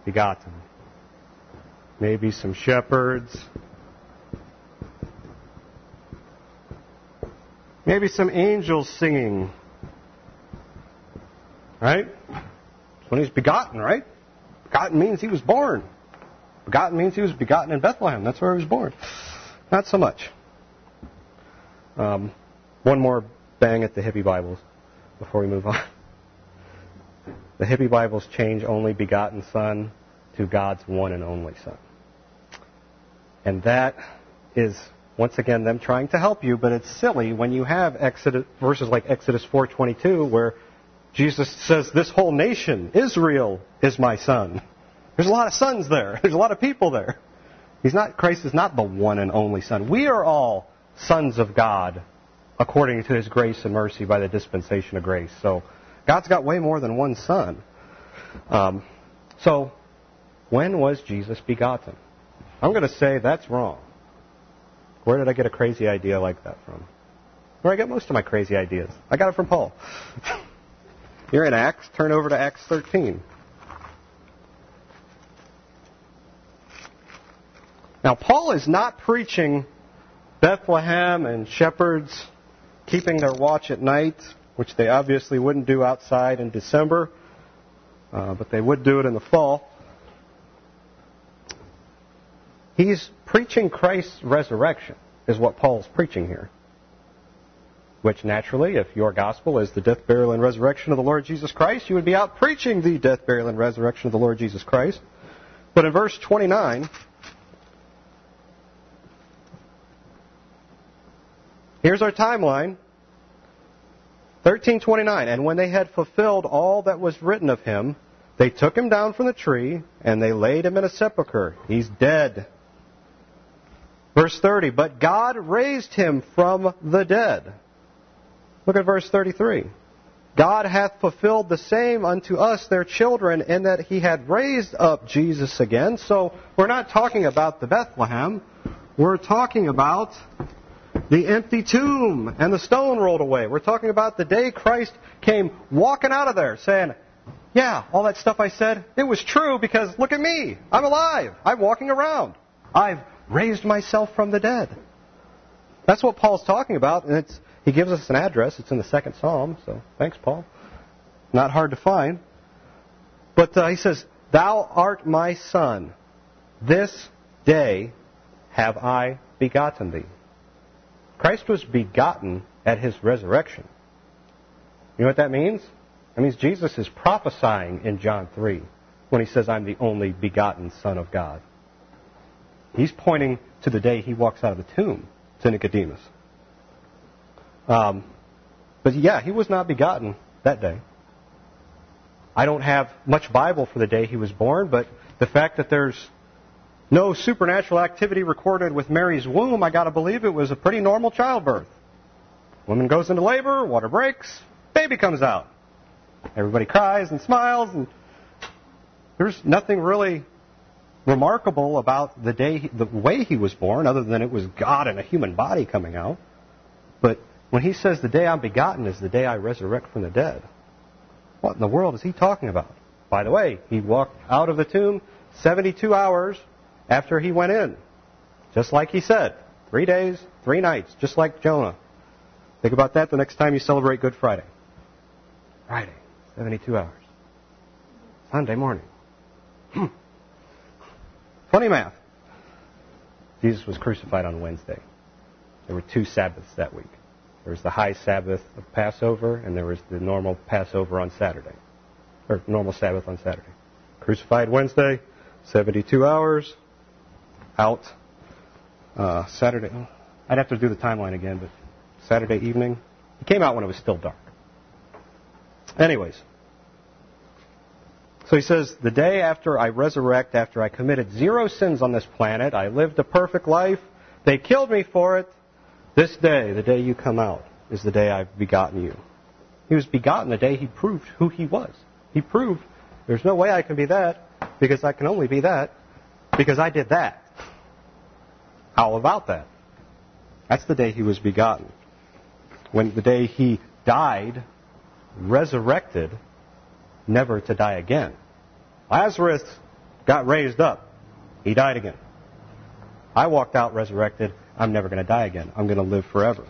begotten. Maybe some shepherds. Maybe some angels singing. Right? When he's begotten, right? Begotten means he was born. Begotten means he was begotten in Bethlehem. That's where he was born. Not so much. Um, one more bang at the hippie Bibles before we move on. The hippie Bibles change only begotten Son to God's one and only Son. And that is, once again, them trying to help you, but it's silly when you have Exodus, verses like Exodus 4.22 where Jesus says, this whole nation, Israel, is my son. There's a lot of sons there. [LAUGHS] There's a lot of people there. He's not, Christ is not the one and only Son. We are all sons of God according to His grace and mercy by the dispensation of grace. So God's got way more than one Son. Um, so when was Jesus begotten? I'm going to say that's wrong. Where did I get a crazy idea like that from? Where I get most of my crazy ideas. I got it from Paul. [LAUGHS] You're in Acts. Turn over to Acts 13. Now, Paul is not preaching Bethlehem and shepherds keeping their watch at night, which they obviously wouldn't do outside in December, uh, but they would do it in the fall. He's preaching Christ's resurrection, is what Paul's preaching here. Which naturally, if your gospel is the death, burial, and resurrection of the Lord Jesus Christ, you would be out preaching the death, burial, and resurrection of the Lord Jesus Christ. But in verse 29, Here's our timeline. 1329. And when they had fulfilled all that was written of him, they took him down from the tree, and they laid him in a sepulchre. He's dead. Verse 30. But God raised him from the dead. Look at verse 33. God hath fulfilled the same unto us, their children, in that he had raised up Jesus again. So we're not talking about the Bethlehem. We're talking about the empty tomb and the stone rolled away. We're talking about the day Christ came walking out of there saying, Yeah, all that stuff I said, it was true because look at me. I'm alive. I'm walking around. I've raised myself from the dead. That's what Paul's talking about, and it's, he gives us an address. It's in the second psalm, so thanks, Paul. Not hard to find. But uh, he says, Thou art my son. This day have I begotten thee. Christ was begotten at his resurrection. You know what that means? That means Jesus is prophesying in John 3 when he says, I'm the only begotten Son of God. He's pointing to the day he walks out of the tomb to Nicodemus. Um, but yeah, he was not begotten that day. I don't have much Bible for the day he was born, but the fact that there's no supernatural activity recorded with Mary's womb. I got to believe it was a pretty normal childbirth. Woman goes into labor, water breaks, baby comes out. Everybody cries and smiles, and there's nothing really remarkable about the day, the way he was born, other than it was God in a human body coming out. But when he says the day I'm begotten is the day I resurrect from the dead, What in the world is he talking about? By the way, he walked out of the tomb 72 hours after he went in. Just like he said. Three days, three nights, just like Jonah. Think about that the next time you celebrate Good Friday. Friday, 72 hours. Sunday morning. Hmm. Funny math. Jesus was crucified on Wednesday. There were two Sabbaths that week. There was the high Sabbath of Passover, and there was the normal Passover on Saturday. Or normal Sabbath on Saturday. Crucified Wednesday, 72 hours, out uh, Saturday. I'd have to do the timeline again, but Saturday evening. He came out when it was still dark. Anyways, so he says, The day after I resurrect, after I committed zero sins on this planet, I lived a perfect life. They killed me for it. This day, the day you come out, is the day I've begotten you. He was begotten the day he proved who he was. He proved there's no way I can be that because I can only be that because I did that. How about that? That's the day he was begotten. When the day he died, resurrected, never to die again. Lazarus got raised up. He died again. I walked out resurrected. I'm never going to die again. I'm going to live forever.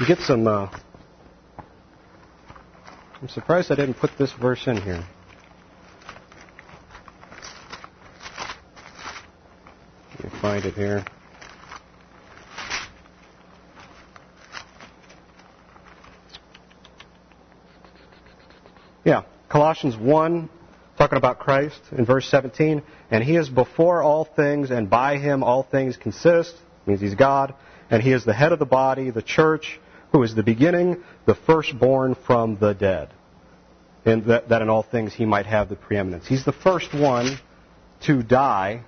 You get some. Uh, I'm surprised I didn't put this verse in here. Me find it here. Yeah, Colossians 1, talking about Christ in verse 17. And he is before all things, and by him all things consist. Means he's God. And he is the head of the body, the church, who is the beginning, the firstborn from the dead. And that, that in all things he might have the preeminence. He's the first one to die,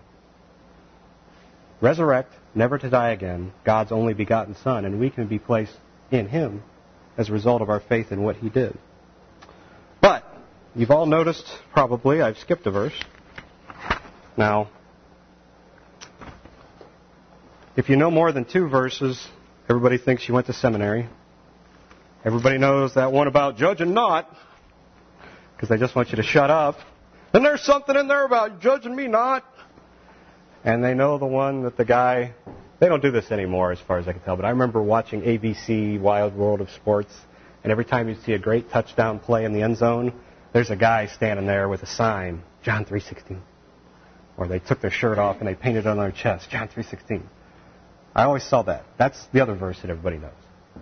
resurrect, never to die again, God's only begotten Son. And we can be placed in him as a result of our faith in what he did. You've all noticed, probably, I've skipped a verse. Now, if you know more than two verses, everybody thinks you went to seminary. Everybody knows that one about judging not, because they just want you to shut up. And there's something in there about judging me not. And they know the one that the guy, they don't do this anymore as far as I can tell, but I remember watching ABC Wide World of Sports and every time you see a great touchdown play in the end zone, there's a guy standing there with a sign, John 3:16. Or they took their shirt off and they painted it on their chest, John 3:16. I always saw that. That's the other verse that everybody knows.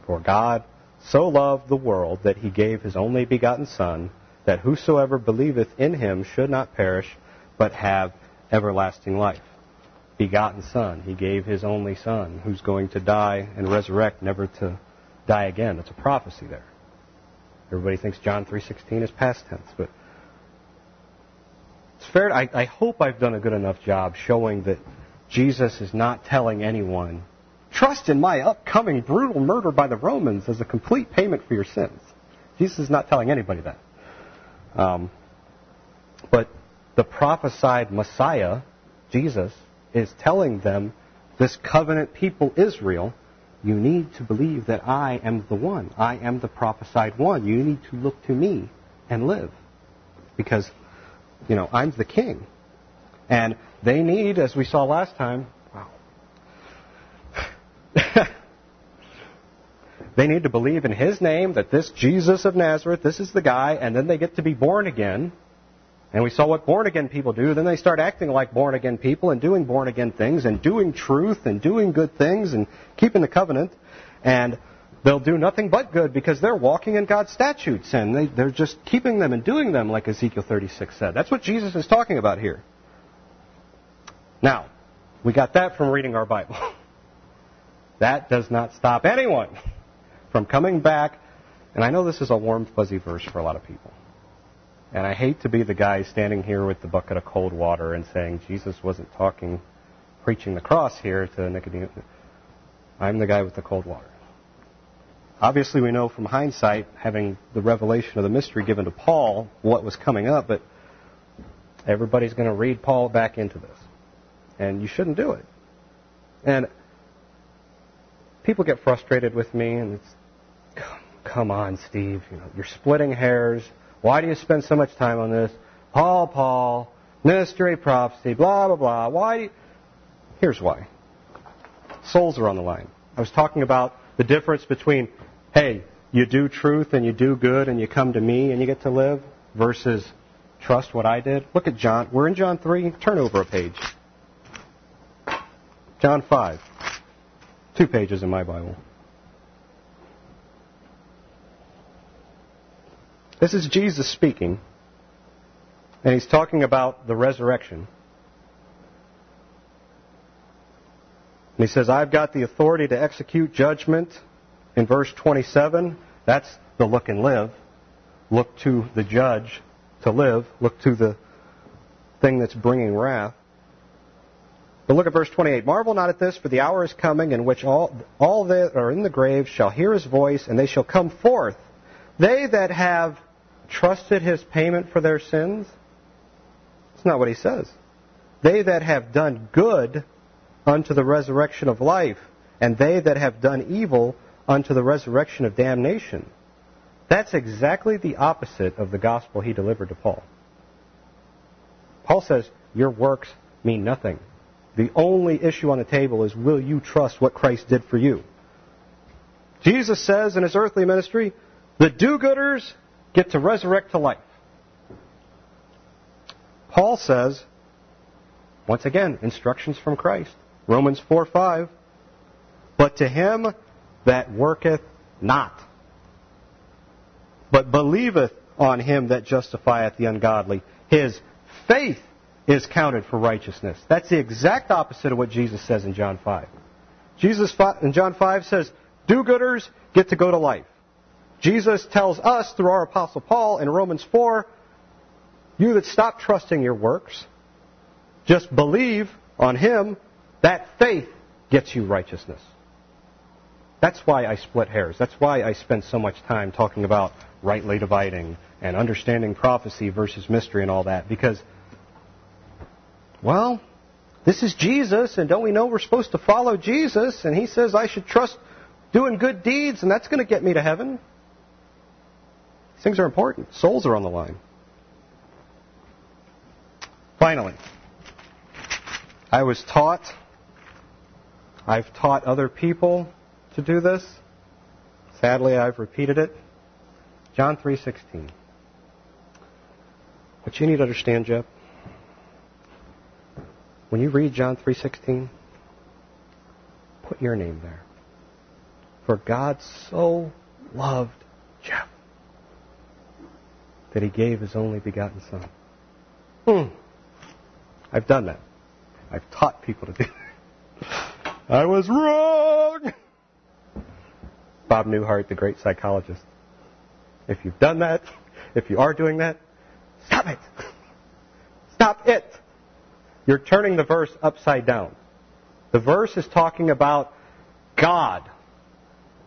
For God so loved the world that he gave his only begotten son that whosoever believeth in him should not perish but have everlasting life. Begotten son, he gave his only son who's going to die and resurrect never to die again. That's a prophecy there. Everybody thinks John 3:16 is past tense, but it's fair. I, I hope I've done a good enough job showing that Jesus is not telling anyone, trust in my upcoming brutal murder by the Romans as a complete payment for your sins. Jesus is not telling anybody that. Um, but the prophesied Messiah, Jesus, is telling them, this covenant people, Israel, you need to believe that I am the one. I am the prophesied one. You need to look to me and live. Because, you know, I'm the king. And they need, as we saw last time, wow. [LAUGHS] they need to believe in his name, that this Jesus of Nazareth, this is the guy, and then they get to be born again. And we saw what born again people do. Then they start acting like born again people and doing born again things and doing truth and doing good things and keeping the covenant. And they'll do nothing but good because they're walking in God's statutes and they, they're just keeping them and doing them like Ezekiel 36 said. That's what Jesus is talking about here. Now, we got that from reading our Bible. [LAUGHS] that does not stop anyone [LAUGHS] from coming back. And I know this is a warm, fuzzy verse for a lot of people. And I hate to be the guy standing here with the bucket of cold water and saying Jesus wasn't talking, preaching the cross here to Nicodemus. I'm the guy with the cold water. Obviously, we know from hindsight, having the revelation of the mystery given to Paul, what was coming up, but everybody's going to read Paul back into this. And you shouldn't do it. And people get frustrated with me, and it's, come, on, Steve. You know, you're splitting hairs. Why do you spend so much time on this? Paul, Paul, mystery, prophecy, blah, blah, blah. Why? You... Here's why. Souls are on the line. I was talking about the difference between, hey, you do truth and you do good and you come to me and you get to live versus trust what I did. Look at John. We're in John 3. Turn over a page. John 5. Two pages in my Bible. This is Jesus speaking, and he's talking about the resurrection. And he says, I've got the authority to execute judgment. In verse 27, that's the look and live. Look to the judge to live. Look to the thing that's bringing wrath. But look at verse 28. Marvel not at this, for the hour is coming in which all, all that are in the grave shall hear his voice, and they shall come forth. They that have trusted his payment for their sins? That's not what he says. They that have done good unto the resurrection of life, and they that have done evil unto the resurrection of damnation. That's exactly the opposite of the gospel he delivered to Paul. Paul says, Your works mean nothing. The only issue on the table is will you trust what Christ did for you? Jesus says in his earthly ministry, the do gooders get to resurrect to life. Paul says, once again, instructions from Christ. Romans 4 5. But to him that worketh not, but believeth on him that justifieth the ungodly, his faith is counted for righteousness. That's the exact opposite of what Jesus says in John 5. Jesus in John 5 says, do gooders get to go to life. Jesus tells us through our apostle Paul in Romans 4, you that stop trusting your works, just believe on him, that faith gets you righteousness. That's why I split hairs. That's why I spend so much time talking about rightly dividing and understanding prophecy versus mystery and all that. Because, well, this is Jesus, and don't we know we're supposed to follow Jesus? And he says I should trust doing good deeds, and that's going to get me to heaven. Things are important. Souls are on the line. Finally, I was taught, I've taught other people to do this. Sadly, I've repeated it. John 3:16. What you need to understand, Jeff, when you read John 3:16, put your name there. For God so loved Jeff that he gave his only begotten son. Hmm. I've done that. I've taught people to do that. I was wrong! Bob Newhart, the great psychologist. If you've done that, if you are doing that, stop it. Stop it. You're turning the verse upside down. The verse is talking about God.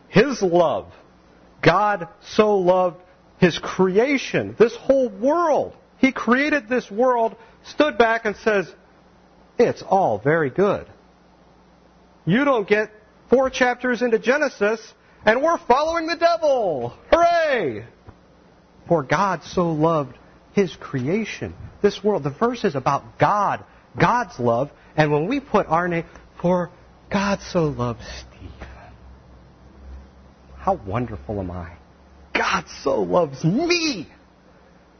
His love. God so loved His creation, this whole world. He created this world, stood back and says, it's all very good. You don't get four chapters into Genesis and we're following the devil. Hooray! For God so loved his creation, this world. The verse is about God, God's love, and when we put our name, for God so loved Steve. How wonderful am I? God so loves me.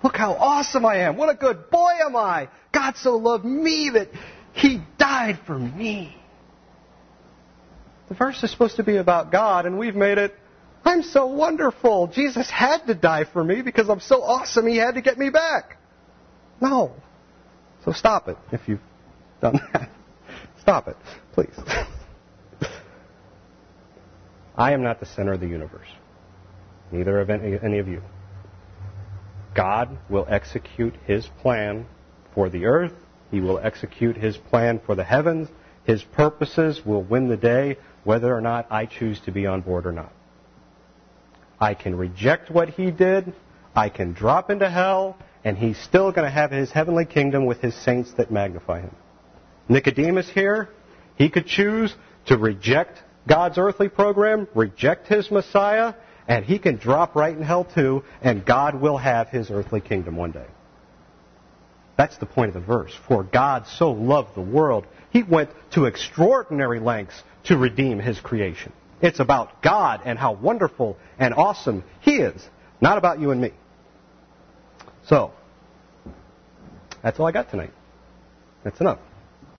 Look how awesome I am. What a good boy am I. God so loved me that he died for me. The verse is supposed to be about God, and we've made it, I'm so wonderful. Jesus had to die for me because I'm so awesome, he had to get me back. No. So stop it if you've done [LAUGHS] that. Stop it, please. [LAUGHS] I am not the center of the universe. Neither of any, any of you. God will execute his plan for the earth. He will execute his plan for the heavens. His purposes will win the day whether or not I choose to be on board or not. I can reject what he did, I can drop into hell, and he's still going to have his heavenly kingdom with his saints that magnify him. Nicodemus here, he could choose to reject God's earthly program, reject his Messiah, and he can drop right in hell too, and God will have his earthly kingdom one day. That's the point of the verse. For God so loved the world, he went to extraordinary lengths to redeem his creation. It's about God and how wonderful and awesome he is, not about you and me. So, that's all I got tonight. That's enough.